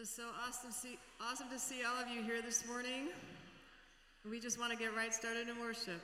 It's so awesome see, awesome to see all of you here this morning. We just want to get right started in worship.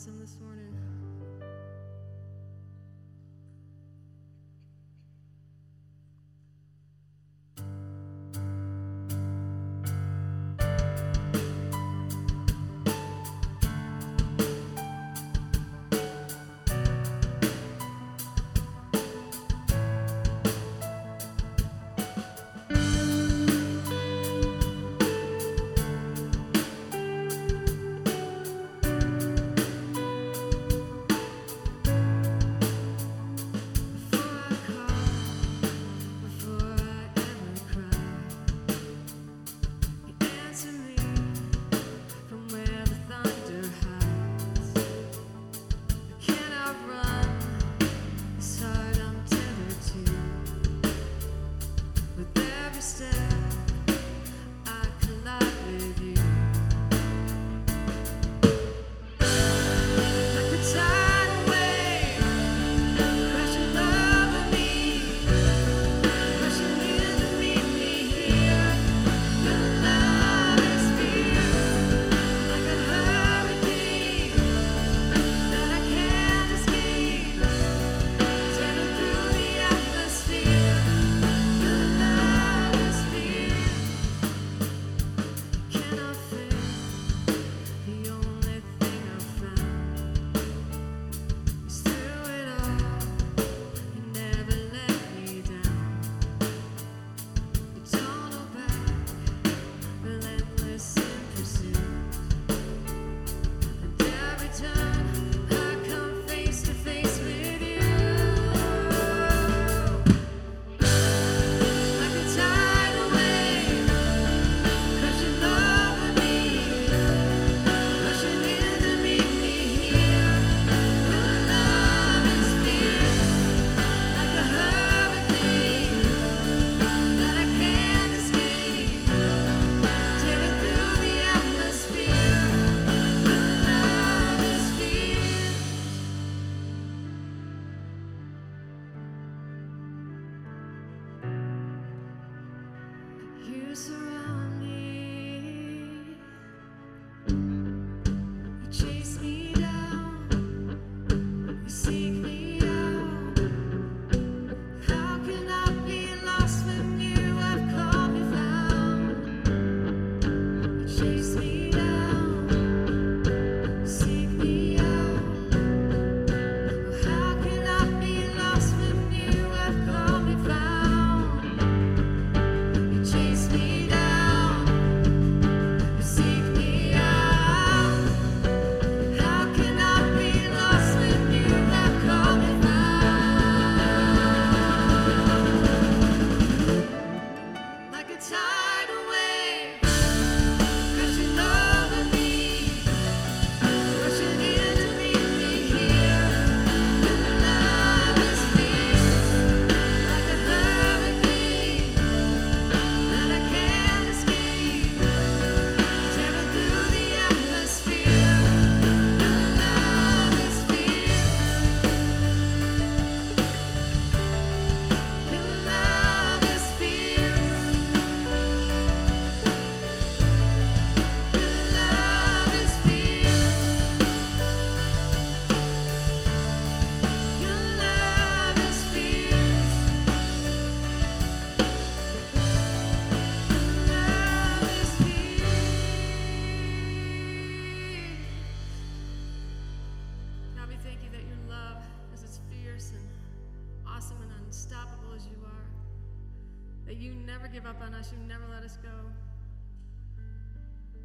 Awesome this morning.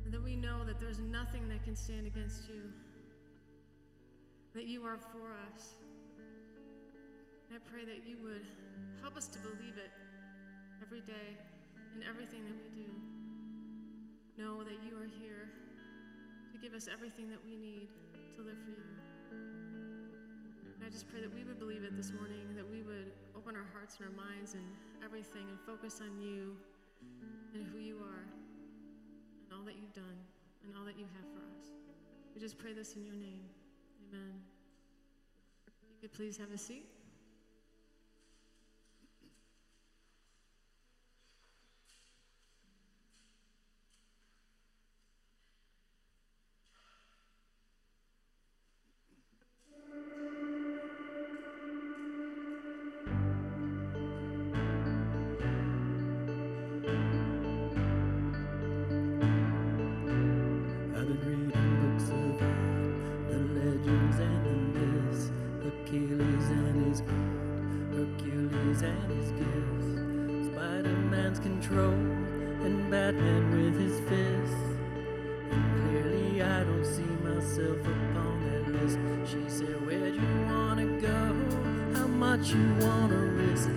And that we know that there's nothing that can stand against you. That you are for us. I pray that you would help us to believe it every day in everything that we do. Know that you are here to give us everything that we need to live for you. And I just pray that we would believe it this morning, that we would open our hearts and our minds and everything and focus on you and who you are and all that you've done and all that you have for us. We just pray this in your name. Amen. You could please have a seat. And with his fists. And clearly I don't see myself upon that list. She said, Where'd you wanna go? How much you wanna risk?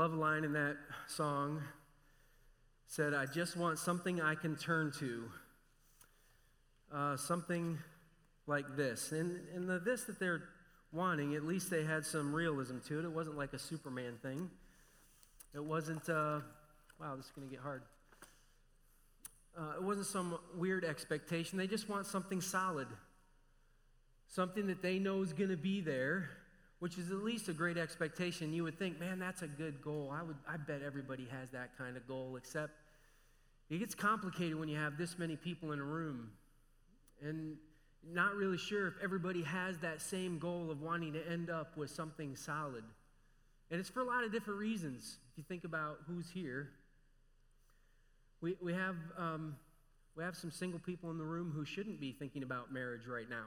Love line in that song said, I just want something I can turn to. Uh, something like this. And, and the this that they're wanting, at least they had some realism to it. It wasn't like a Superman thing. It wasn't, uh, wow, this is going to get hard. Uh, it wasn't some weird expectation. They just want something solid, something that they know is going to be there, which is at least a great expectation. You would think, man, that's a good goal. I would, I bet everybody has that kind of goal. Except it gets complicated when you have this many people in a room, and not really sure if everybody has that same goal of wanting to end up with something solid. And it's for a lot of different reasons. If you think about who's here, we, we, have, um, we have some single people in the room who shouldn't be thinking about marriage right now.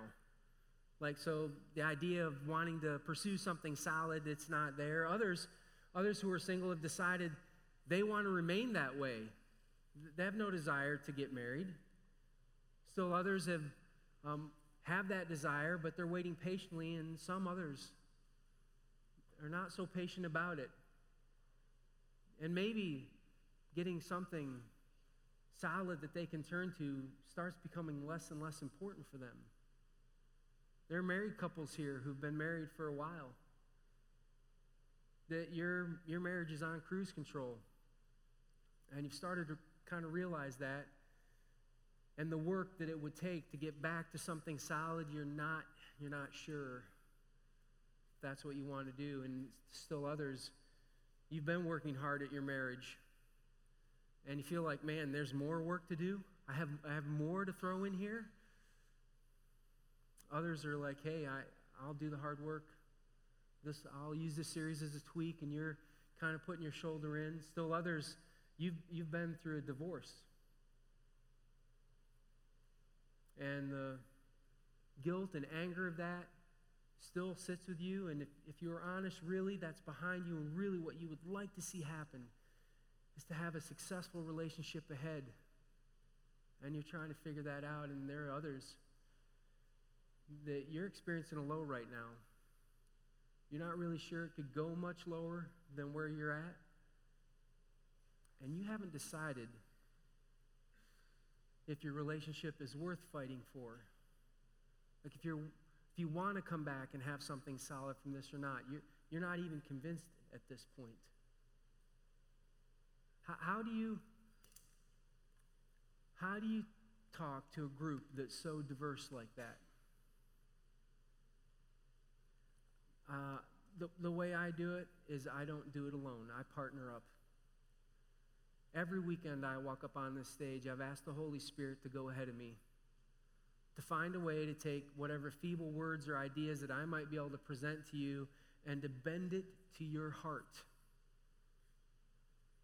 Like, so the idea of wanting to pursue something solid, it's not there. Others, others who are single have decided they want to remain that way. They have no desire to get married. Still, others have, um, have that desire, but they're waiting patiently, and some others are not so patient about it. And maybe getting something solid that they can turn to starts becoming less and less important for them. There are married couples here who've been married for a while. That your, your marriage is on cruise control. And you've started to kind of realize that. And the work that it would take to get back to something solid, you're not, you're not sure that's what you want to do. And still others, you've been working hard at your marriage and you feel like, man, there's more work to do. I have, I have more to throw in here. Others are like, hey, I, I'll do the hard work. This, I'll use this series as a tweak, and you're kind of putting your shoulder in. Still others, you've, you've been through a divorce. And the guilt and anger of that still sits with you. And if, if you're honest, really, that's behind you, and really what you would like to see happen is to have a successful relationship ahead. And you're trying to figure that out, and there are others that you're experiencing a low right now. You're not really sure it could go much lower than where you're at. And you haven't decided if your relationship is worth fighting for. Like if you're if you want to come back and have something solid from this or not, you're, you're not even convinced at this point. How, how do you how do you talk to a group that's so diverse like that? Uh, the, the way I do it is I don't do it alone. I partner up. Every weekend I walk up on this stage, I've asked the Holy Spirit to go ahead of me, to find a way to take whatever feeble words or ideas that I might be able to present to you and to bend it to your heart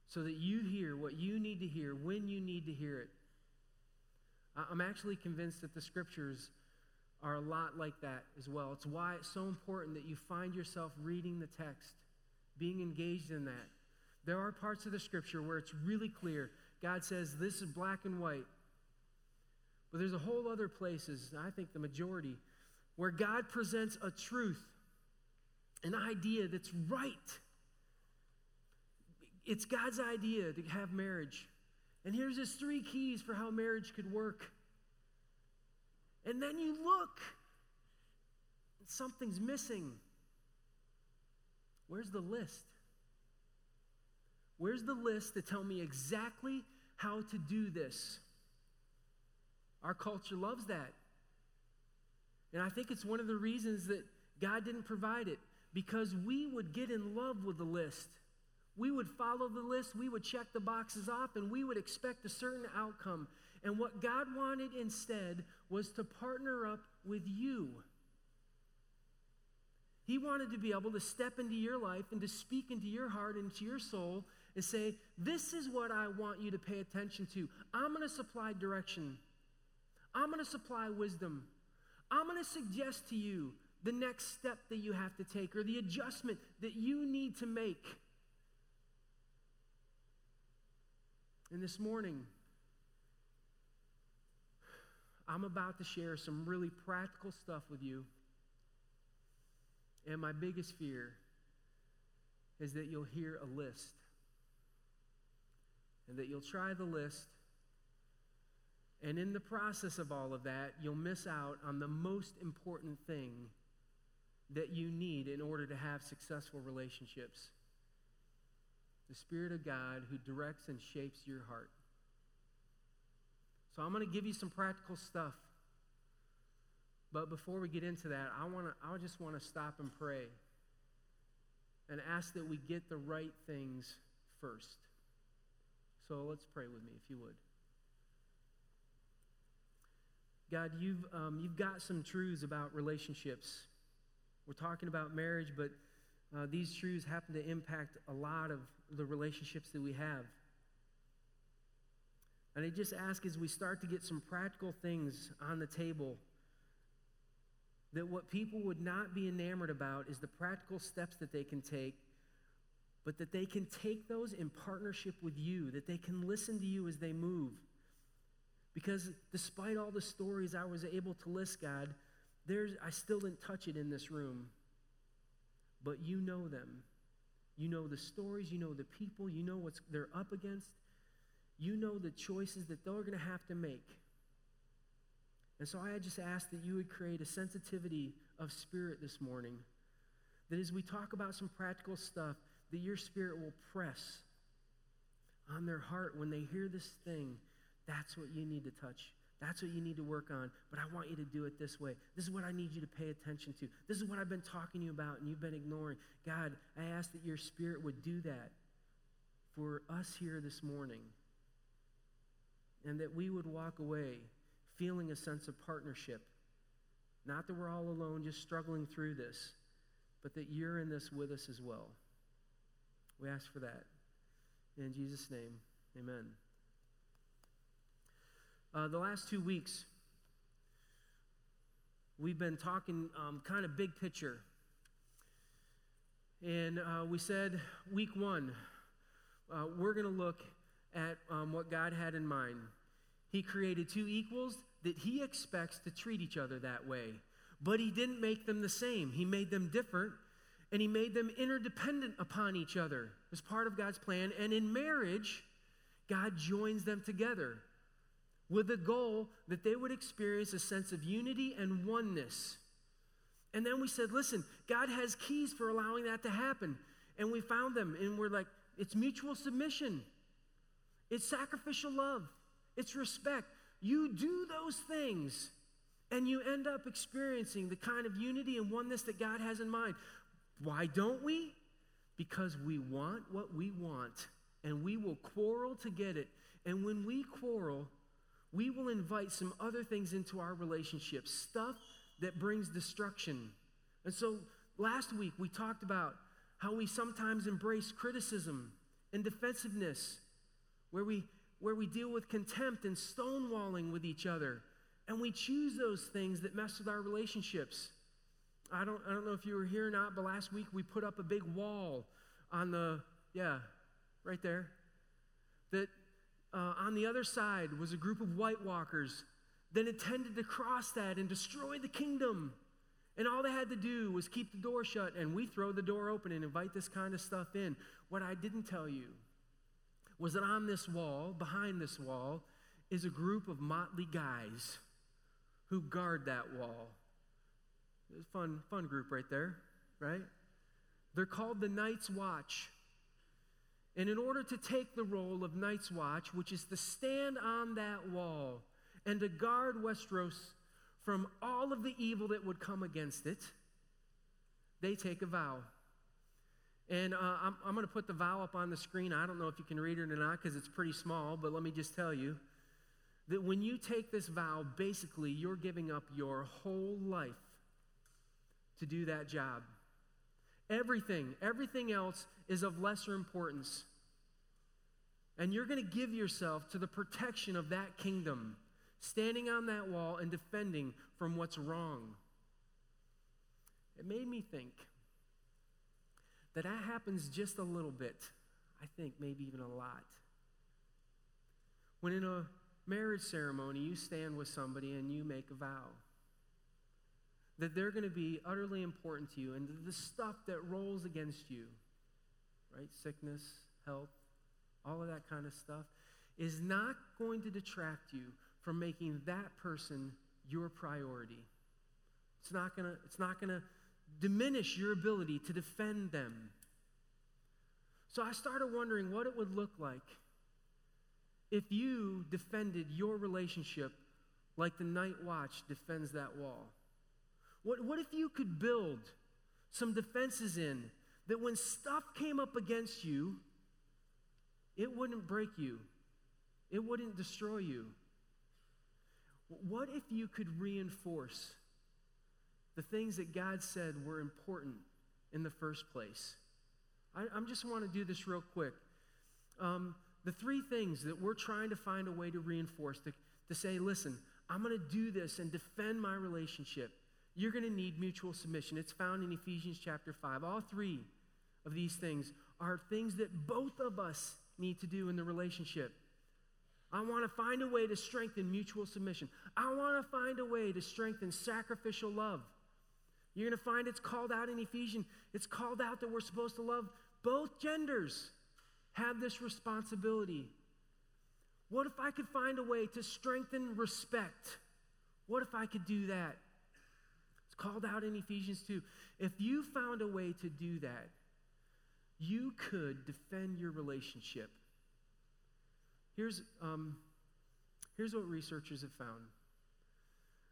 so that you hear what you need to hear when you need to hear it. I'm actually convinced that the scriptures are a lot like that as well. It's why it's so important that you find yourself reading the text, being engaged in that. There are parts of the scripture where it's really clear. God says this is black and white. But there's a whole other places, I think the majority, where God presents a truth, an idea that's right. It's God's idea to have marriage. And here's his three keys for how marriage could work. And then you look, and something's missing. Where's the list? Where's the list to tell me exactly how to do this? Our culture loves that. And I think it's one of the reasons that God didn't provide it because we would get in love with the list. We would follow the list, we would check the boxes off, and we would expect a certain outcome. And what God wanted instead was to partner up with you. He wanted to be able to step into your life and to speak into your heart and to your soul and say, This is what I want you to pay attention to. I'm going to supply direction, I'm going to supply wisdom. I'm going to suggest to you the next step that you have to take or the adjustment that you need to make. And this morning, I'm about to share some really practical stuff with you. And my biggest fear is that you'll hear a list and that you'll try the list And in the process of all of that, you'll miss out on the most important thing that you need in order to have successful relationships the Spirit of God who directs and shapes your heart. So I'm going to give you some practical stuff. But before we get into that, I want to I just want to stop and pray and ask that we get the right things first. So let's pray with me if you would. God, you've, um, you've got some truths about relationships. We're talking about marriage, but uh, these truths happen to impact a lot of the relationships that we have. And I just ask as we start to get some practical things on the table that what people would not be enamored about is the practical steps that they can take, but that they can take those in partnership with you, that they can listen to you as they move. Because despite all the stories I was able to list, God, there's, I still didn't touch it in this room. But you know them. You know the stories, you know the people, you know what they're up against, you know the choices that they're going to have to make. And so I just ask that you would create a sensitivity of spirit this morning. That as we talk about some practical stuff, that your spirit will press on their heart when they hear this thing. That's what you need to touch. That's what you need to work on. But I want you to do it this way. This is what I need you to pay attention to. This is what I've been talking to you about and you've been ignoring. God, I ask that your spirit would do that for us here this morning. And that we would walk away feeling a sense of partnership. Not that we're all alone, just struggling through this, but that you're in this with us as well. We ask for that. In Jesus' name, amen. Uh, the last two weeks, we've been talking um, kind of big picture. And uh, we said, week one, uh, we're going to look at um, what God had in mind. He created two equals that He expects to treat each other that way. But He didn't make them the same, He made them different, and He made them interdependent upon each other as part of God's plan. And in marriage, God joins them together with the goal that they would experience a sense of unity and oneness. And then we said, listen, God has keys for allowing that to happen. And we found them, and we're like, it's mutual submission, it's sacrificial love, it's respect. You do those things, and you end up experiencing the kind of unity and oneness that God has in mind. Why don't we? Because we want what we want, and we will quarrel to get it. And when we quarrel, we will invite some other things into our relationship, stuff that brings destruction. And so last week we talked about how we sometimes embrace criticism and defensiveness, where we, where we deal with contempt and stonewalling with each other. And we choose those things that mess with our relationships. I don't, I don't know if you were here or not, but last week we put up a big wall on the, yeah, right there, that uh, on the other side was a group of White Walkers that intended to cross that and destroy the kingdom. And all they had to do was keep the door shut, and we throw the door open and invite this kind of stuff in. What I didn't tell you was that on this wall, behind this wall, is a group of motley guys who guard that wall. It's a fun, fun group right there, right? They're called the Night's Watch. And in order to take the role of Night's Watch, which is to stand on that wall and to guard Westeros from all of the evil that would come against it, they take a vow. And uh, I'm, I'm going to put the vow up on the screen. I don't know if you can read it or not because it's pretty small, but let me just tell you that when you take this vow, basically you're giving up your whole life to do that job. Everything, everything else is of lesser importance. And you're going to give yourself to the protection of that kingdom, standing on that wall and defending from what's wrong. It made me think that that happens just a little bit. I think maybe even a lot. When in a marriage ceremony you stand with somebody and you make a vow that they're going to be utterly important to you and the stuff that rolls against you, right? Sickness, health, all of that kind of stuff, is not going to detract you from making that person your priority. It's not going to it's not going to diminish your ability to defend them. So I started wondering what it would look like if you defended your relationship like the night watch defends that wall. What, what if you could build some defenses in that when stuff came up against you, it wouldn't break you, it wouldn't destroy you? What if you could reinforce the things that God said were important in the first place? I, I just want to do this real quick. Um, the three things that we're trying to find a way to reinforce, to, to say, listen, I'm going to do this and defend my relationship. You're going to need mutual submission. It's found in Ephesians chapter 5. All three of these things are things that both of us need to do in the relationship. I want to find a way to strengthen mutual submission. I want to find a way to strengthen sacrificial love. You're going to find it's called out in Ephesians. It's called out that we're supposed to love both genders, have this responsibility. What if I could find a way to strengthen respect? What if I could do that? It's called out in Ephesians 2. If you found a way to do that, you could defend your relationship. Here's, um, here's what researchers have found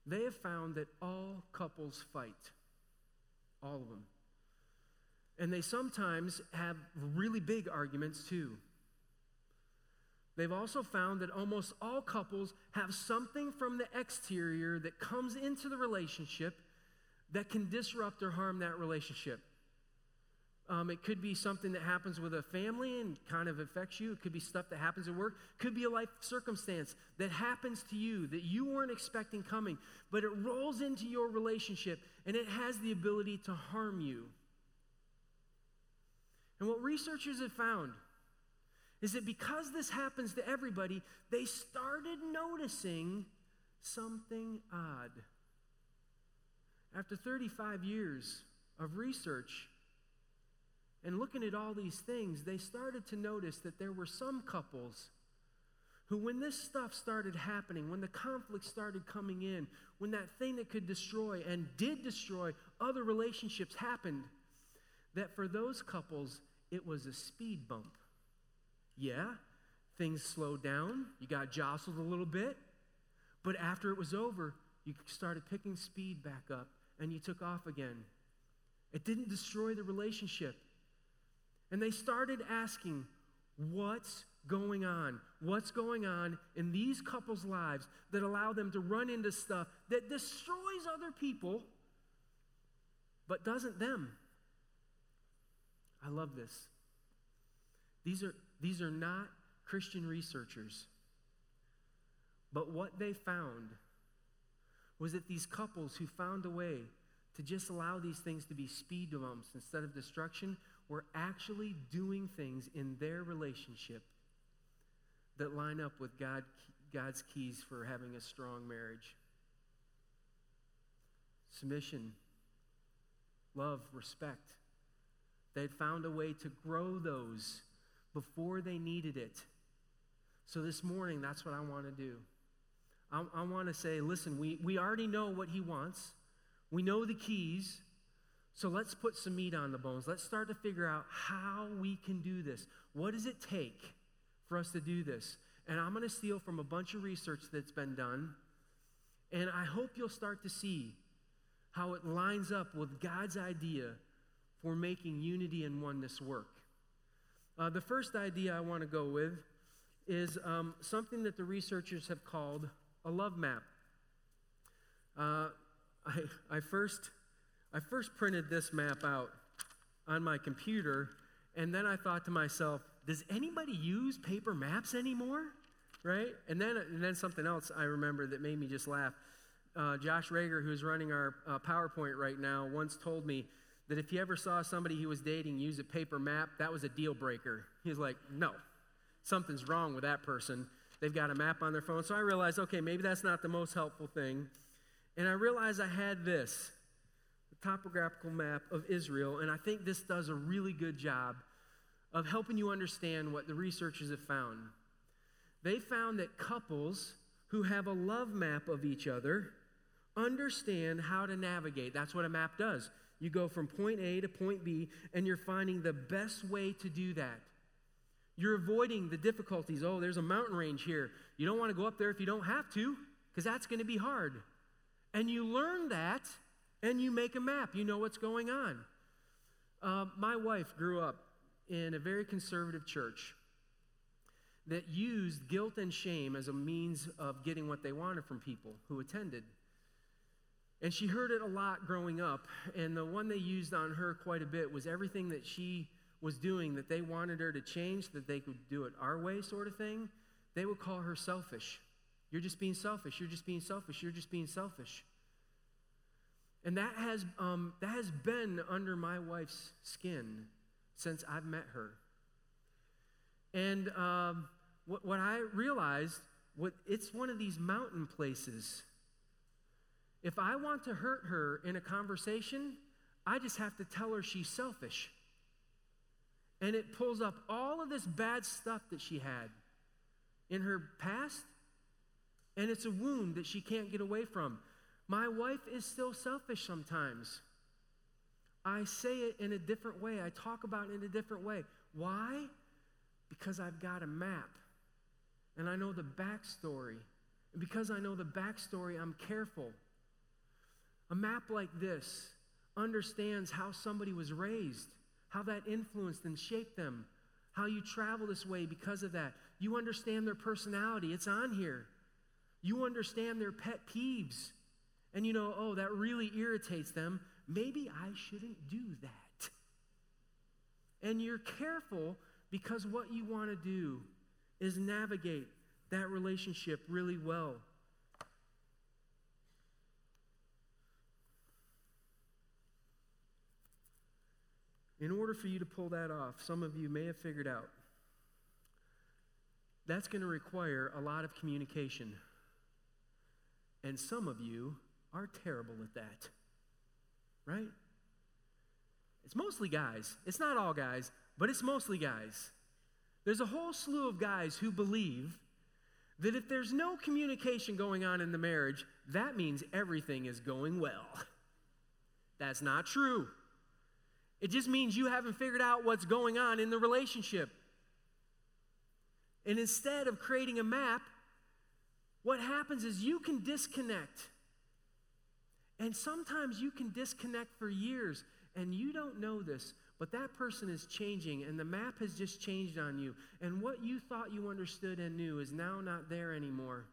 they have found that all couples fight, all of them. And they sometimes have really big arguments too. They've also found that almost all couples have something from the exterior that comes into the relationship that can disrupt or harm that relationship. Um, it could be something that happens with a family and kind of affects you. It could be stuff that happens at work. It could be a life circumstance that happens to you that you weren't expecting coming, but it rolls into your relationship and it has the ability to harm you. And what researchers have found is that because this happens to everybody, they started noticing something odd. After 35 years of research, and looking at all these things, they started to notice that there were some couples who, when this stuff started happening, when the conflict started coming in, when that thing that could destroy and did destroy other relationships happened, that for those couples, it was a speed bump. Yeah, things slowed down, you got jostled a little bit, but after it was over, you started picking speed back up and you took off again. It didn't destroy the relationship. And they started asking, What's going on? What's going on in these couples' lives that allow them to run into stuff that destroys other people but doesn't them? I love this. These are, these are not Christian researchers. But what they found was that these couples who found a way to just allow these things to be speed bumps instead of destruction were actually doing things in their relationship that line up with God, God's keys for having a strong marriage submission, love, respect. They'd found a way to grow those before they needed it. So this morning, that's what I want to do. I, I want to say, listen, we, we already know what he wants, we know the keys. So let's put some meat on the bones. Let's start to figure out how we can do this. What does it take for us to do this? And I'm going to steal from a bunch of research that's been done. And I hope you'll start to see how it lines up with God's idea for making unity and oneness work. Uh, the first idea I want to go with is um, something that the researchers have called a love map. Uh, I, I first I first printed this map out on my computer, and then I thought to myself, does anybody use paper maps anymore? Right? And then, and then something else I remember that made me just laugh. Uh, Josh Rager, who's running our uh, PowerPoint right now, once told me that if he ever saw somebody he was dating use a paper map, that was a deal breaker. He's like, no, something's wrong with that person. They've got a map on their phone. So I realized, okay, maybe that's not the most helpful thing. And I realized I had this topographical map of Israel, and I think this does a really good job of helping you understand what the researchers have found. They found that couples who have a love map of each other understand how to navigate. That's what a map does. You go from point A to point B, and you're finding the best way to do that. You're avoiding the difficulties. Oh, there's a mountain range here. You don't want to go up there if you don't have to, because that's going to be hard. And you learn that, and you make a map. You know what's going on. Uh, my wife grew up in a very conservative church that used guilt and shame as a means of getting what they wanted from people who attended. And she heard it a lot growing up, and the one they used on her quite a bit was everything that she was doing that they wanted her to change, that they could do it our way, sort of thing. They would call her selfish. You're just being selfish. You're just being selfish. You're just being selfish. And that has, um, that has been under my wife's skin since I've met her. And um, what, what I realized, what, it's one of these mountain places. If I want to hurt her in a conversation, I just have to tell her she's selfish. And it pulls up all of this bad stuff that she had in her past, and it's a wound that she can't get away from. My wife is still selfish sometimes. I say it in a different way. I talk about it in a different way. Why? Because I've got a map and I know the backstory. And because I know the backstory, I'm careful. A map like this understands how somebody was raised, how that influenced and shaped them, how you travel this way because of that. You understand their personality, it's on here. You understand their pet peeves. And you know, oh, that really irritates them. Maybe I shouldn't do that. And you're careful because what you want to do is navigate that relationship really well. In order for you to pull that off, some of you may have figured out that's going to require a lot of communication. And some of you are terrible at that. Right? It's mostly guys. It's not all guys, but it's mostly guys. There's a whole slew of guys who believe that if there's no communication going on in the marriage, that means everything is going well. That's not true. It just means you haven't figured out what's going on in the relationship. And instead of creating a map, what happens is you can disconnect. And sometimes you can disconnect for years, and you don't know this, but that person is changing, and the map has just changed on you. And what you thought you understood and knew is now not there anymore.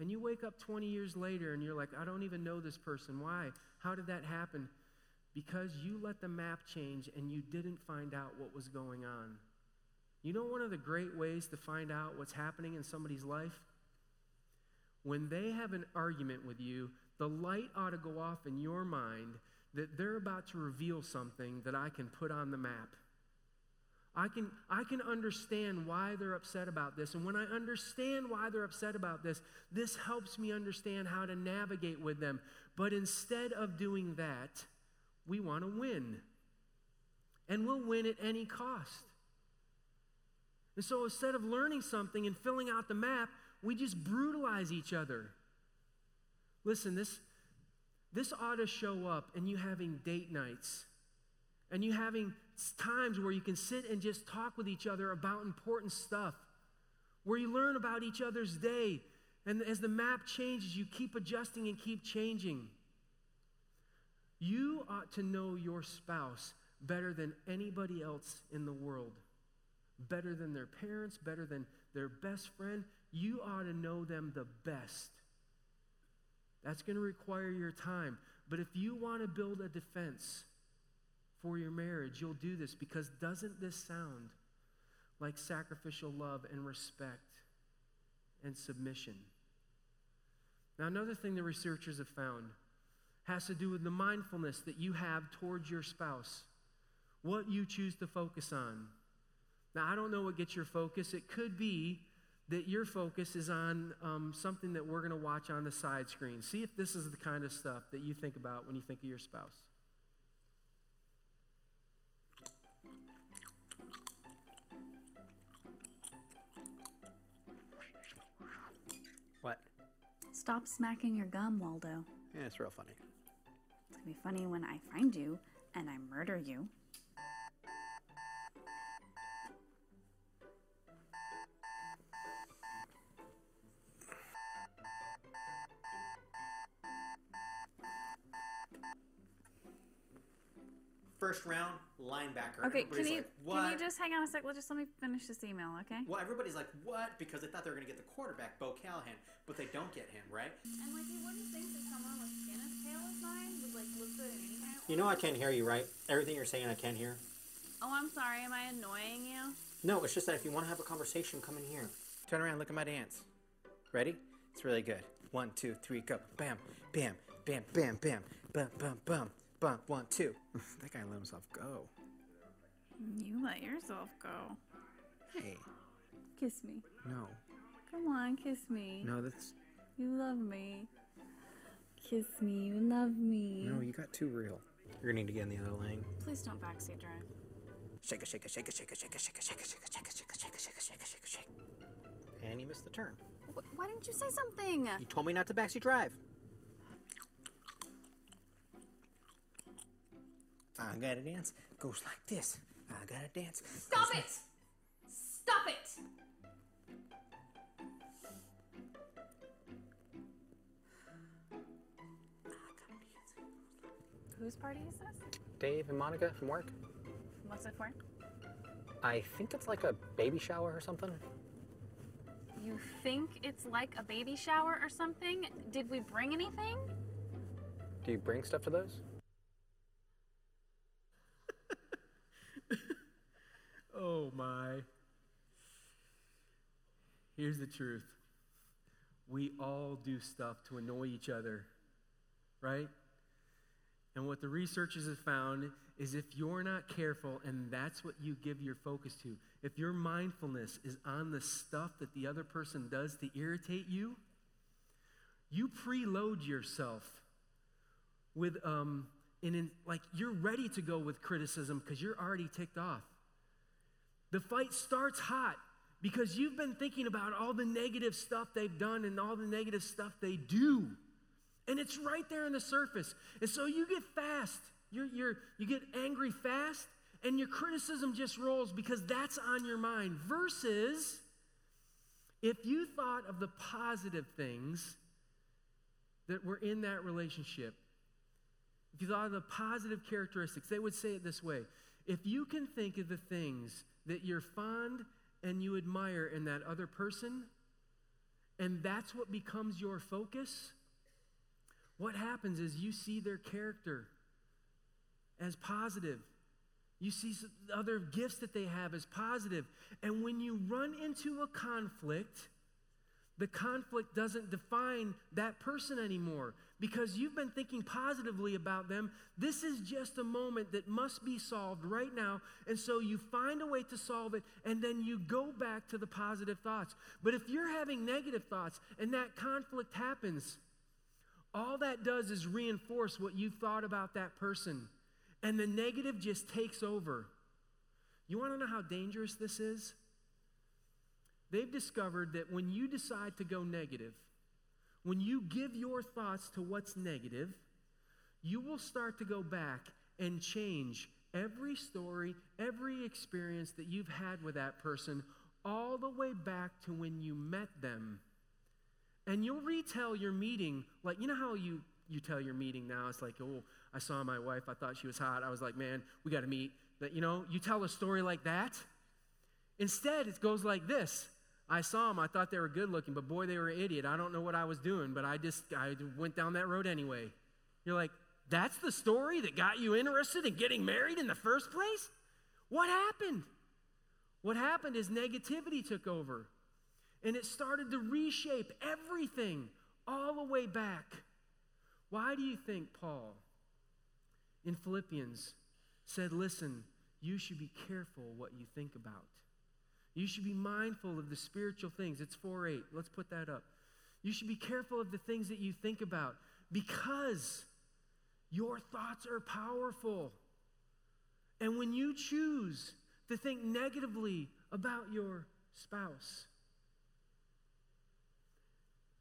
And you wake up 20 years later and you're like, I don't even know this person. Why? How did that happen? Because you let the map change and you didn't find out what was going on. You know, one of the great ways to find out what's happening in somebody's life? When they have an argument with you, the light ought to go off in your mind that they're about to reveal something that I can put on the map. I can, I can understand why they're upset about this. And when I understand why they're upset about this, this helps me understand how to navigate with them. But instead of doing that, we want to win. And we'll win at any cost. And so instead of learning something and filling out the map, we just brutalize each other. Listen, this, this ought to show up in you having date nights and you having times where you can sit and just talk with each other about important stuff, where you learn about each other's day. And as the map changes, you keep adjusting and keep changing. You ought to know your spouse better than anybody else in the world, better than their parents, better than their best friend. You ought to know them the best. That's going to require your time. But if you want to build a defense for your marriage, you'll do this because doesn't this sound like sacrificial love and respect and submission? Now, another thing the researchers have found has to do with the mindfulness that you have towards your spouse, what you choose to focus on. Now, I don't know what gets your focus. It could be that your focus is on um, something that we're going to watch on the side screen. See if this is the kind of stuff that you think about when you think of your spouse. What? Stop smacking your gum, Waldo. Yeah, it's real funny. It's gonna be funny when I find you and I murder you. First round, linebacker. Okay, can you like, what? can you just hang on a sec? Well, just let me finish this email, okay? Well, everybody's like, what? Because they thought they were going to get the quarterback, Bo Callahan, but they don't get him, right? And like, you wouldn't think that someone with skin as pale as mine would like look good in any kind of. You know I can't hear you, right? Everything you're saying, I can't hear. Oh, I'm sorry. Am I annoying you? No, it's just that if you want to have a conversation, come in here. Turn around, look at my dance. Ready? It's really good. One, two, three, go. Bam, bam, bam, bam, bam, bam, bum, bum, bum. One, two. that guy let himself go. You let yourself go. Hey, Kiss me. no, Come on, kiss me. no, that's You love me. Kiss me. You love me. no. You got too real. You're gonna need to get in the other lane. Please don't backseat drive. Shake it, shake it, shake it, shake it, shake it, shake it, shake it, shake it, shake it, shake it, shake it, shake it, shake it, shake it, shake it. And you missed the turn. Why didn't you say something? You told me not to backseat drive. I gotta dance. Goes like this. I gotta dance. Stop it! Stop it! Whose party is this? Dave and Monica from work. What's it for? I think it's like a baby shower or something. You think it's like a baby shower or something? Did we bring anything? Do you bring stuff to those? Oh my. Here's the truth. We all do stuff to annoy each other, right? And what the researchers have found is if you're not careful and that's what you give your focus to, if your mindfulness is on the stuff that the other person does to irritate you, you preload yourself with um in, in like you're ready to go with criticism because you're already ticked off. The fight starts hot because you've been thinking about all the negative stuff they've done and all the negative stuff they do. And it's right there on the surface. And so you get fast. You're, you're, you get angry fast, and your criticism just rolls because that's on your mind. Versus if you thought of the positive things that were in that relationship, if you thought of the positive characteristics, they would say it this way if you can think of the things that you're fond and you admire in that other person, and that's what becomes your focus, what happens is you see their character as positive. You see other gifts that they have as positive. And when you run into a conflict, the conflict doesn't define that person anymore because you've been thinking positively about them. This is just a moment that must be solved right now. And so you find a way to solve it and then you go back to the positive thoughts. But if you're having negative thoughts and that conflict happens, all that does is reinforce what you thought about that person. And the negative just takes over. You want to know how dangerous this is? They've discovered that when you decide to go negative, when you give your thoughts to what's negative, you will start to go back and change every story, every experience that you've had with that person, all the way back to when you met them. And you'll retell your meeting, like, you know how you, you tell your meeting now? It's like, oh, I saw my wife, I thought she was hot. I was like, man, we got to meet. That, you know, you tell a story like that. Instead, it goes like this I saw them, I thought they were good looking, but boy, they were an idiot. I don't know what I was doing, but I just I went down that road anyway. You're like, that's the story that got you interested in getting married in the first place? What happened? What happened is negativity took over. And it started to reshape everything all the way back. Why do you think Paul in Philippians said, Listen, you should be careful what you think about? You should be mindful of the spiritual things. It's 4 8. Let's put that up. You should be careful of the things that you think about because your thoughts are powerful. And when you choose to think negatively about your spouse,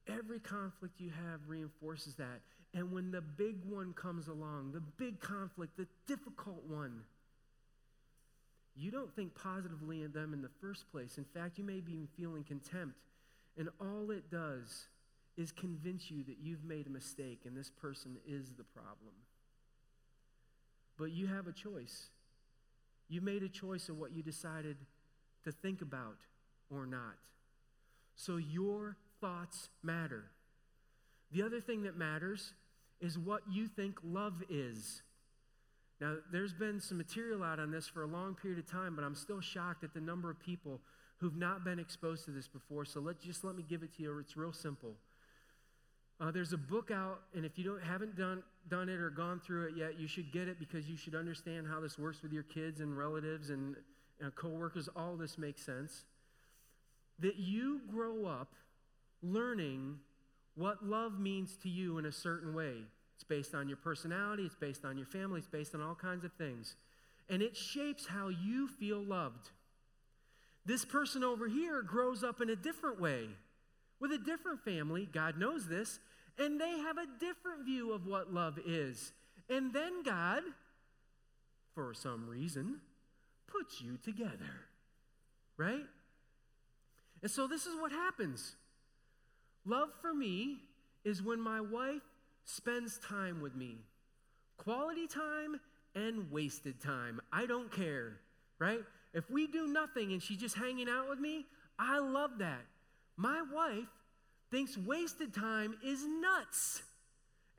Every conflict you have reinforces that. And when the big one comes along, the big conflict, the difficult one, you don't think positively of them in the first place. In fact, you may be feeling contempt. And all it does is convince you that you've made a mistake and this person is the problem. But you have a choice. You made a choice of what you decided to think about or not. So your thoughts matter. The other thing that matters is what you think love is. Now, there's been some material out on this for a long period of time, but I'm still shocked at the number of people who've not been exposed to this before. So let just let me give it to you. It's real simple. Uh, there's a book out, and if you don't haven't done done it or gone through it yet, you should get it because you should understand how this works with your kids and relatives and, and coworkers. All this makes sense. That you grow up learning what love means to you in a certain way. It's based on your personality, it's based on your family, it's based on all kinds of things. And it shapes how you feel loved. This person over here grows up in a different way with a different family. God knows this. And they have a different view of what love is. And then God, for some reason, puts you together. Right? And so this is what happens. Love for me is when my wife spends time with me. Quality time and wasted time. I don't care, right? If we do nothing and she's just hanging out with me, I love that. My wife thinks wasted time is nuts.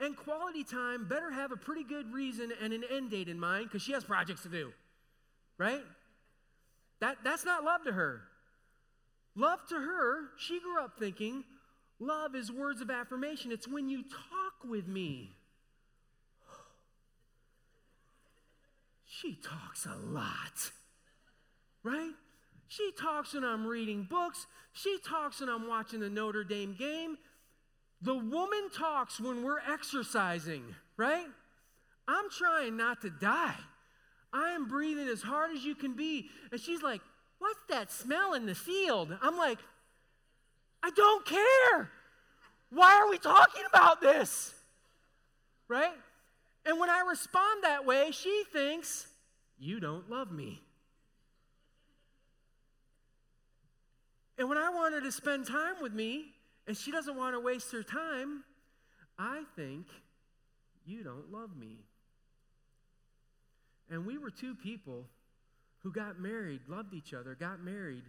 And quality time better have a pretty good reason and an end date in mind because she has projects to do, right? That, that's not love to her. Love to her, she grew up thinking, love is words of affirmation. It's when you talk with me. She talks a lot, right? She talks when I'm reading books. She talks when I'm watching the Notre Dame game. The woman talks when we're exercising, right? I'm trying not to die. I am breathing as hard as you can be. And she's like, What's that smell in the field? I'm like, I don't care. Why are we talking about this? Right? And when I respond that way, she thinks, You don't love me. And when I want her to spend time with me and she doesn't want to waste her time, I think, You don't love me. And we were two people who got married, loved each other, got married,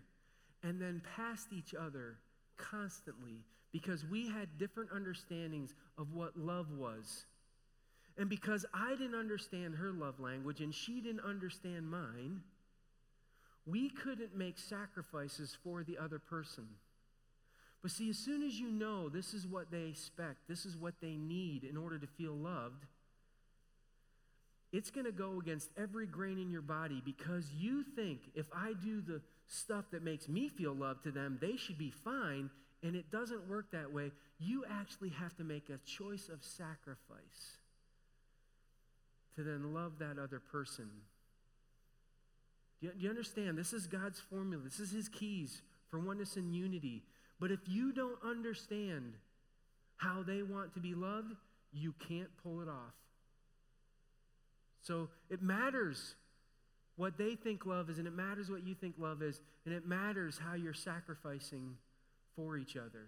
and then passed each other constantly because we had different understandings of what love was. And because I didn't understand her love language and she didn't understand mine, we couldn't make sacrifices for the other person. But see, as soon as you know this is what they expect, this is what they need in order to feel loved, it's going to go against every grain in your body because you think if I do the stuff that makes me feel loved to them, they should be fine, and it doesn't work that way. You actually have to make a choice of sacrifice to then love that other person. Do you, do you understand? This is God's formula, this is His keys for oneness and unity. But if you don't understand how they want to be loved, you can't pull it off. So it matters what they think love is, and it matters what you think love is, and it matters how you're sacrificing for each other.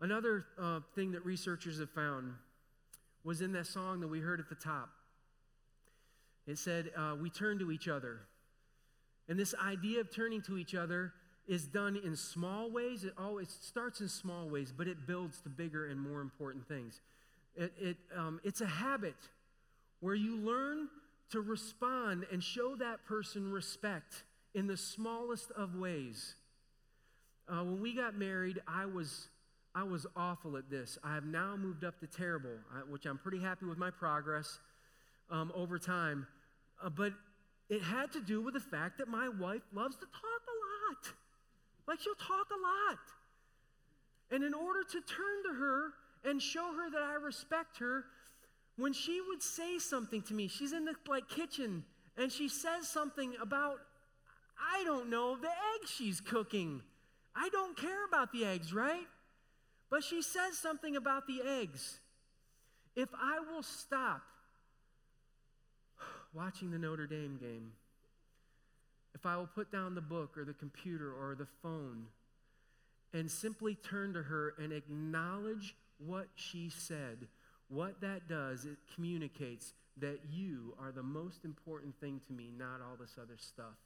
Another uh, thing that researchers have found was in that song that we heard at the top. It said, uh, We turn to each other. And this idea of turning to each other is done in small ways. It always starts in small ways, but it builds to bigger and more important things. It, it, um, it's a habit where you learn to respond and show that person respect in the smallest of ways. Uh, when we got married, I was I was awful at this. I have now moved up to terrible, uh, which I'm pretty happy with my progress um, over time. Uh, but it had to do with the fact that my wife loves to talk a lot. Like she'll talk a lot. And in order to turn to her and show her that I respect her, when she would say something to me, she's in the like kitchen and she says something about I don't know, the eggs she's cooking. I don't care about the eggs, right? But she says something about the eggs. If I will stop watching the Notre Dame game, if I will put down the book or the computer or the phone and simply turn to her and acknowledge what she said, what that does, it communicates that you are the most important thing to me, not all this other stuff.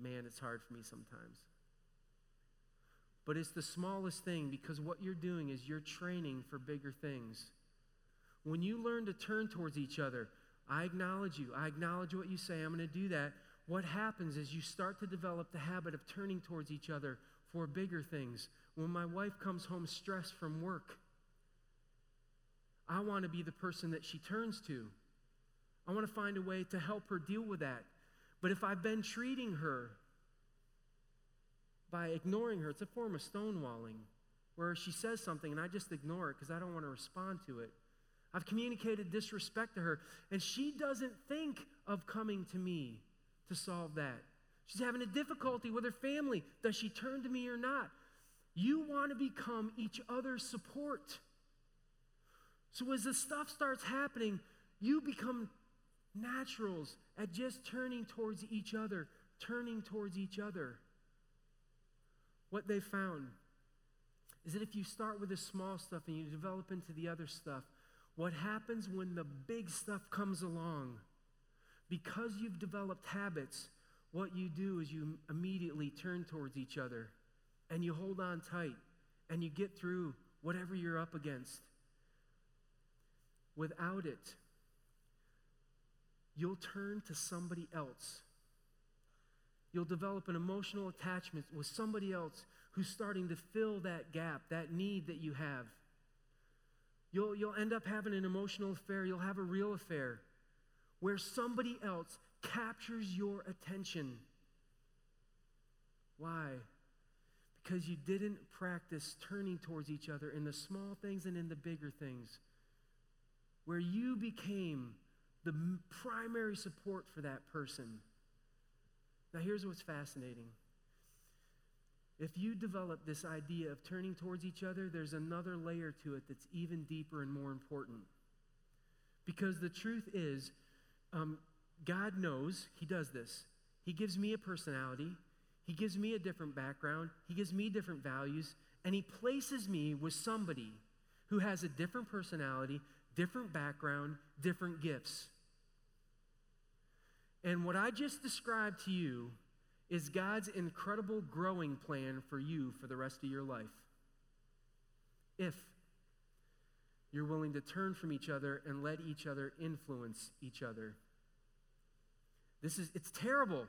Man, it's hard for me sometimes. But it's the smallest thing because what you're doing is you're training for bigger things. When you learn to turn towards each other, I acknowledge you. I acknowledge what you say. I'm going to do that. What happens is you start to develop the habit of turning towards each other for bigger things. When my wife comes home stressed from work, I want to be the person that she turns to. I want to find a way to help her deal with that. But if I've been treating her by ignoring her, it's a form of stonewalling, where she says something and I just ignore it because I don't want to respond to it. I've communicated disrespect to her, and she doesn't think of coming to me to solve that. She's having a difficulty with her family. Does she turn to me or not? You want to become each other's support. So as the stuff starts happening, you become naturals at just turning towards each other, turning towards each other. What they found is that if you start with the small stuff and you develop into the other stuff, what happens when the big stuff comes along? Because you've developed habits, what you do is you immediately turn towards each other and you hold on tight and you get through whatever you're up against. Without it, you'll turn to somebody else. You'll develop an emotional attachment with somebody else who's starting to fill that gap, that need that you have. You'll, you'll end up having an emotional affair, you'll have a real affair where somebody else captures your attention. Why? Because you didn't practice turning towards each other in the small things and in the bigger things, where you became the primary support for that person. Now, here's what's fascinating. If you develop this idea of turning towards each other, there's another layer to it that's even deeper and more important. Because the truth is, um, God knows He does this. He gives me a personality, He gives me a different background, He gives me different values, and He places me with somebody who has a different personality, different background, different gifts. And what I just described to you is God's incredible growing plan for you for the rest of your life. If you're willing to turn from each other and let each other influence each other. This is it's terrible.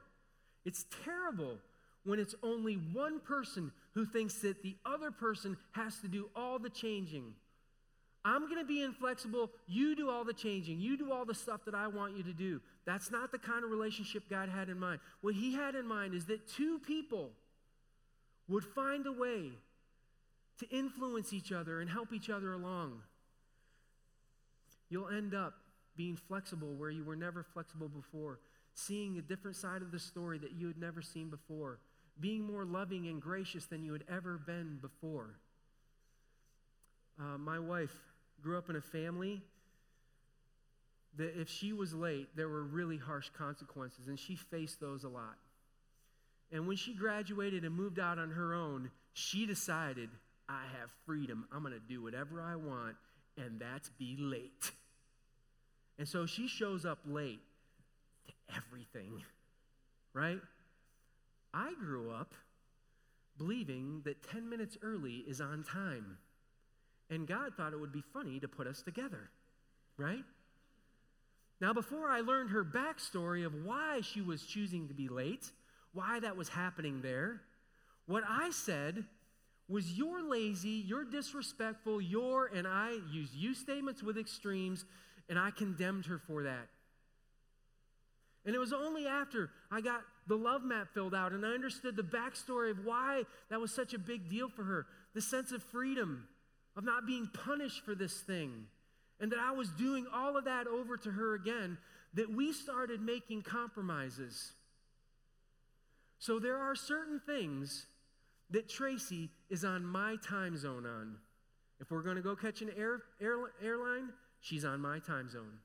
It's terrible when it's only one person who thinks that the other person has to do all the changing. I'm going to be inflexible. You do all the changing. You do all the stuff that I want you to do. That's not the kind of relationship God had in mind. What He had in mind is that two people would find a way to influence each other and help each other along. You'll end up being flexible where you were never flexible before, seeing a different side of the story that you had never seen before, being more loving and gracious than you had ever been before. Uh, my wife grew up in a family that if she was late, there were really harsh consequences, and she faced those a lot. And when she graduated and moved out on her own, she decided, I have freedom. I'm going to do whatever I want, and that's be late. And so she shows up late to everything, right? I grew up believing that 10 minutes early is on time. And God thought it would be funny to put us together, right? Now, before I learned her backstory of why she was choosing to be late, why that was happening there, what I said was, You're lazy, you're disrespectful, you're, and I used you statements with extremes, and I condemned her for that. And it was only after I got the love map filled out and I understood the backstory of why that was such a big deal for her the sense of freedom, of not being punished for this thing, and that I was doing all of that over to her again, that we started making compromises. So there are certain things that Tracy is on my time zone on. If we're going to go catch an air, air, airline, she's on my time zone.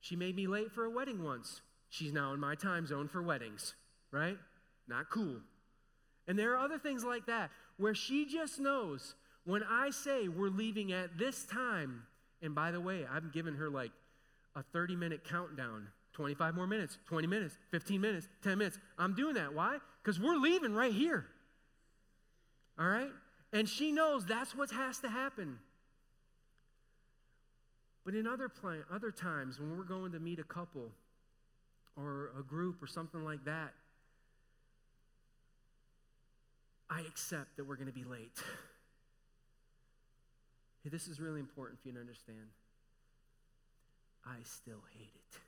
She made me late for a wedding once. She's now in my time zone for weddings, right? Not cool. And there are other things like that where she just knows when I say we're leaving at this time, and by the way, I've given her like a 30 minute countdown 25 more minutes, 20 minutes, 15 minutes, 10 minutes. I'm doing that. Why? Because we're leaving right here. All right? And she knows that's what has to happen. But in other, other times, when we're going to meet a couple or a group or something like that, I accept that we're going to be late. Hey, this is really important for you to understand. I still hate it.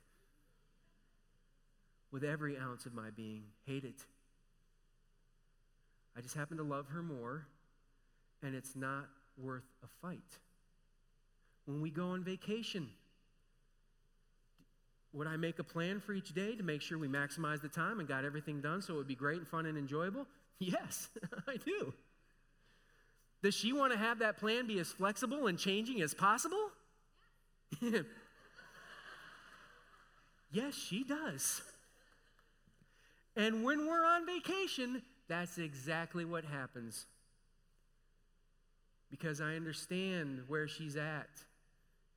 With every ounce of my being, hate it. I just happen to love her more, and it's not worth a fight. When we go on vacation, would I make a plan for each day to make sure we maximize the time and got everything done so it would be great and fun and enjoyable? Yes, I do. Does she want to have that plan be as flexible and changing as possible? yes, she does. And when we're on vacation, that's exactly what happens. Because I understand where she's at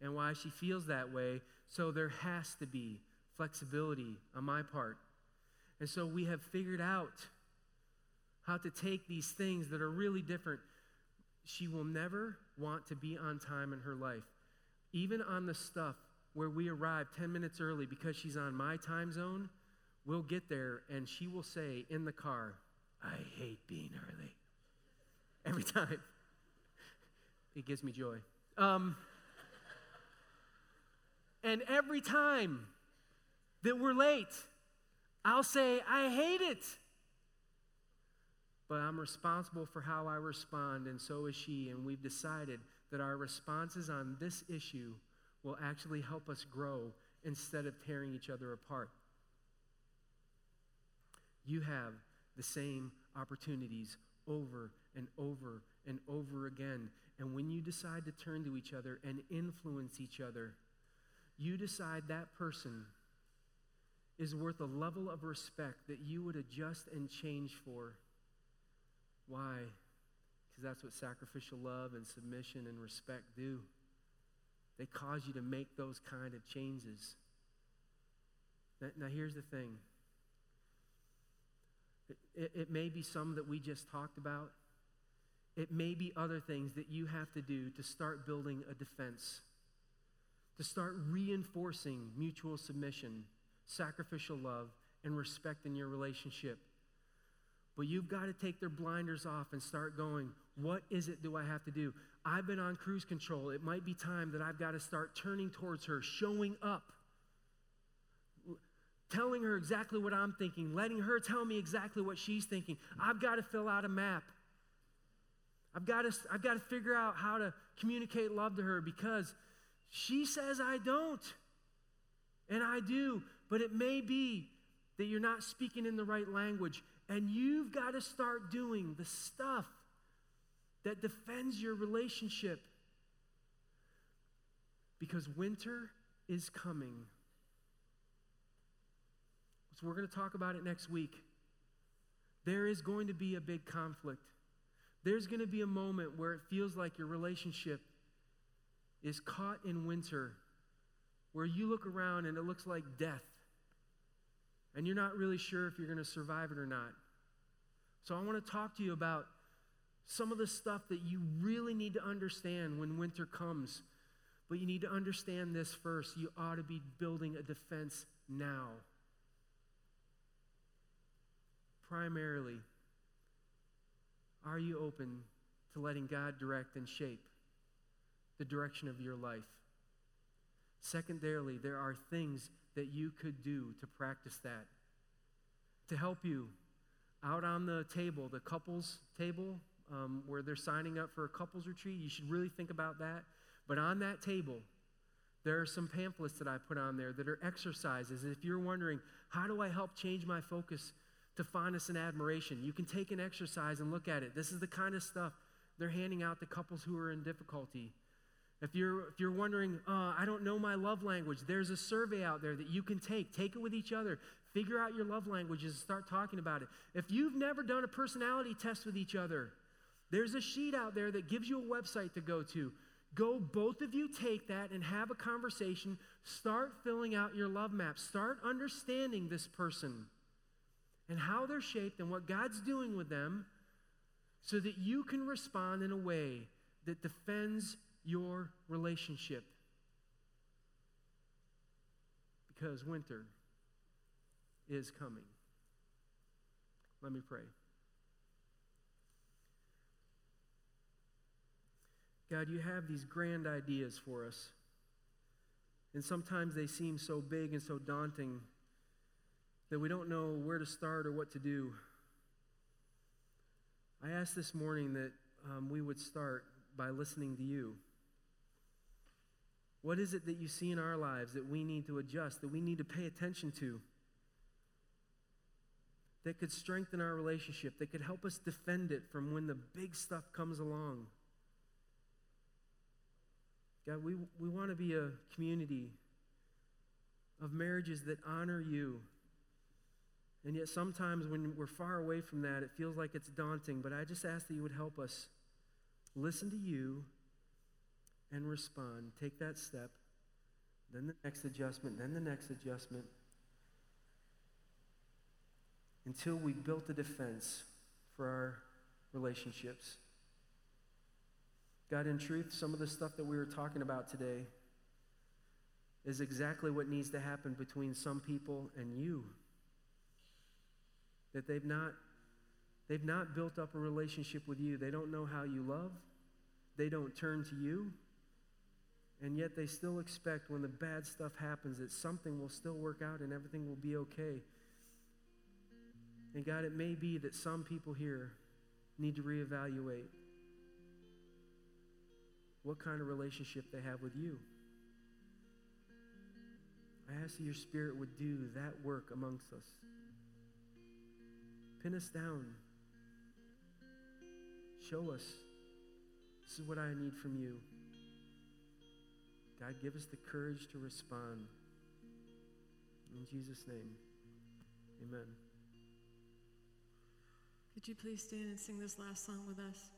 and why she feels that way. So there has to be flexibility on my part. And so we have figured out how to take these things that are really different. She will never want to be on time in her life. Even on the stuff where we arrive 10 minutes early because she's on my time zone, we'll get there and she will say in the car, I hate being early. Every time. It gives me joy. Um, and every time that we're late, I'll say, I hate it. But I'm responsible for how I respond, and so is she. And we've decided that our responses on this issue will actually help us grow instead of tearing each other apart. You have the same opportunities over and over and over again. And when you decide to turn to each other and influence each other, you decide that person is worth a level of respect that you would adjust and change for. Why? Because that's what sacrificial love and submission and respect do. They cause you to make those kind of changes. Now, now here's the thing it, it, it may be some that we just talked about, it may be other things that you have to do to start building a defense, to start reinforcing mutual submission, sacrificial love, and respect in your relationship. But you've got to take their blinders off and start going, what is it do I have to do? I've been on cruise control. It might be time that I've got to start turning towards her, showing up, telling her exactly what I'm thinking, letting her tell me exactly what she's thinking. I've got to fill out a map. I've got to, I've got to figure out how to communicate love to her because she says I don't. And I do. But it may be that you're not speaking in the right language. And you've got to start doing the stuff that defends your relationship. Because winter is coming. So we're going to talk about it next week. There is going to be a big conflict. There's going to be a moment where it feels like your relationship is caught in winter, where you look around and it looks like death, and you're not really sure if you're going to survive it or not. So I want to talk to you about some of the stuff that you really need to understand when winter comes. But you need to understand this first. You ought to be building a defense now. Primarily, are you open to letting God direct and shape the direction of your life? Secondarily, there are things that you could do to practice that. To help you, out on the table, the couples table, um, where they're signing up for a couples retreat, you should really think about that. But on that table, there are some pamphlets that I put on there that are exercises. If you're wondering, how do I help change my focus to fondness and admiration. You can take an exercise and look at it. This is the kind of stuff they're handing out to couples who are in difficulty. If you're, if you're wondering, uh, I don't know my love language, there's a survey out there that you can take. Take it with each other. Figure out your love languages and start talking about it. If you've never done a personality test with each other, there's a sheet out there that gives you a website to go to. Go, both of you take that and have a conversation. Start filling out your love map. Start understanding this person and how they're shaped and what God's doing with them so that you can respond in a way that defends your relationship. Because winter is coming. Let me pray. God, you have these grand ideas for us. And sometimes they seem so big and so daunting that we don't know where to start or what to do. I ask this morning that um, we would start by listening to you. What is it that you see in our lives that we need to adjust, that we need to pay attention to, that could strengthen our relationship, that could help us defend it from when the big stuff comes along? God, we, we want to be a community of marriages that honor you. And yet, sometimes when we're far away from that, it feels like it's daunting. But I just ask that you would help us listen to you and respond. Take that step, then the next adjustment, then the next adjustment, until we built a defense for our relationships. God, in truth, some of the stuff that we were talking about today is exactly what needs to happen between some people and you. That they've not, they've not built up a relationship with you. They don't know how you love. They don't turn to you. And yet they still expect when the bad stuff happens that something will still work out and everything will be okay. And God, it may be that some people here need to reevaluate what kind of relationship they have with you. I ask that your spirit would do that work amongst us. Pin us down. Show us this is what I need from you. God, give us the courage to respond. In Jesus' name, amen. Could you please stand and sing this last song with us?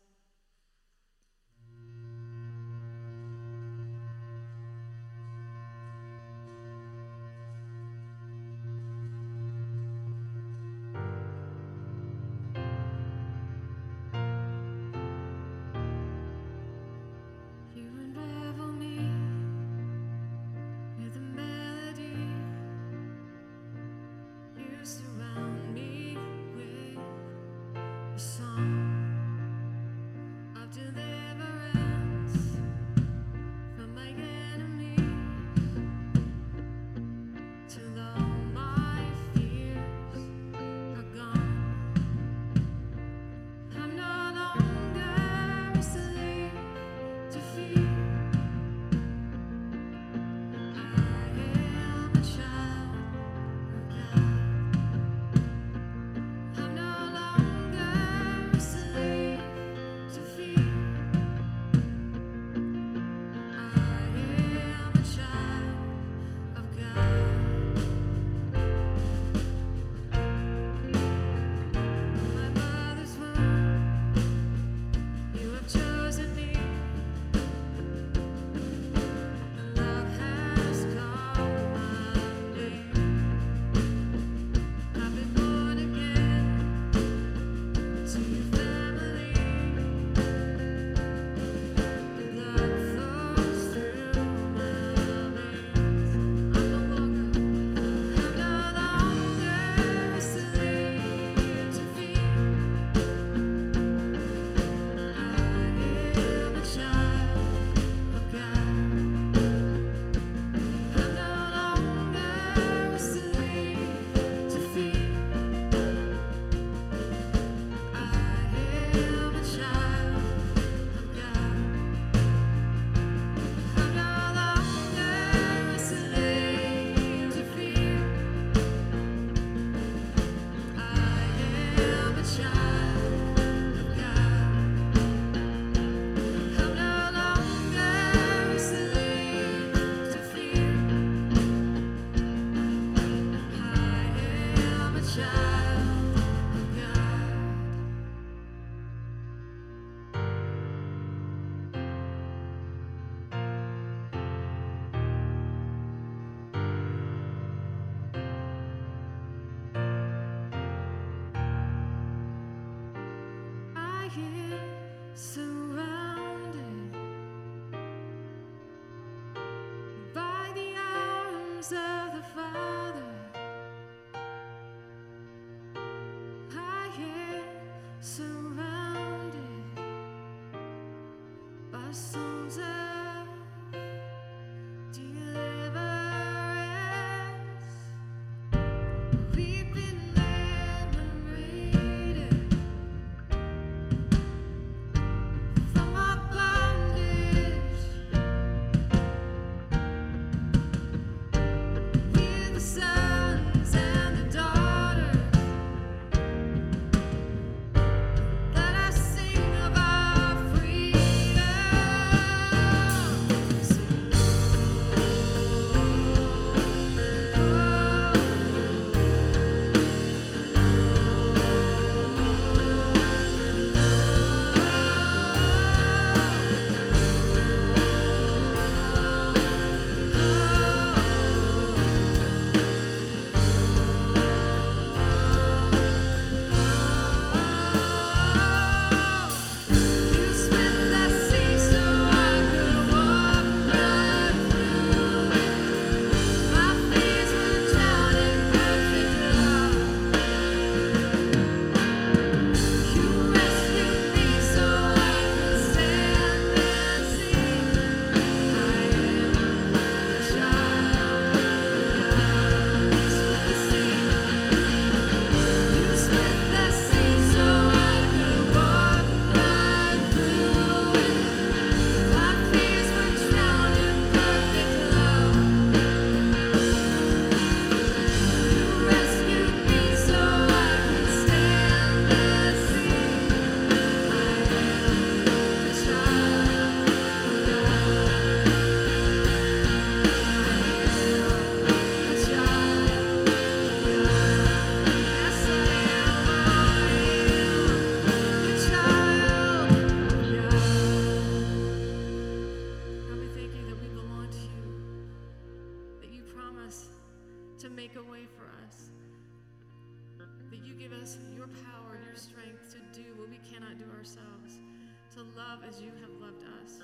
Love as you have loved us,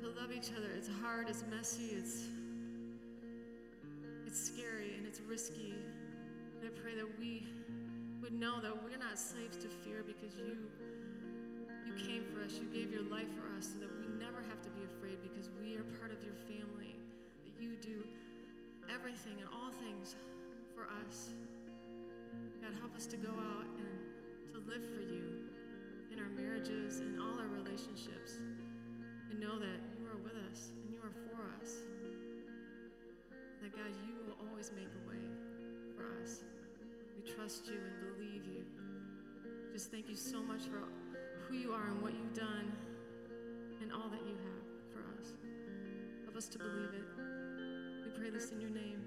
to love each other. It's hard, it's messy, it's it's scary and it's risky. And I pray that we would know that we're not slaves to fear because you you came for us. You gave your life for us so that we never have to be afraid because we are part of your family. That you do everything and all things for us. God, help us to go out and to live for you our marriages and all our relationships and know that you are with us and you are for us. That God, you will always make a way for us. We trust you and believe you. Just thank you so much for who you are and what you've done and all that you have for us. Help us to believe it. We pray this in your name.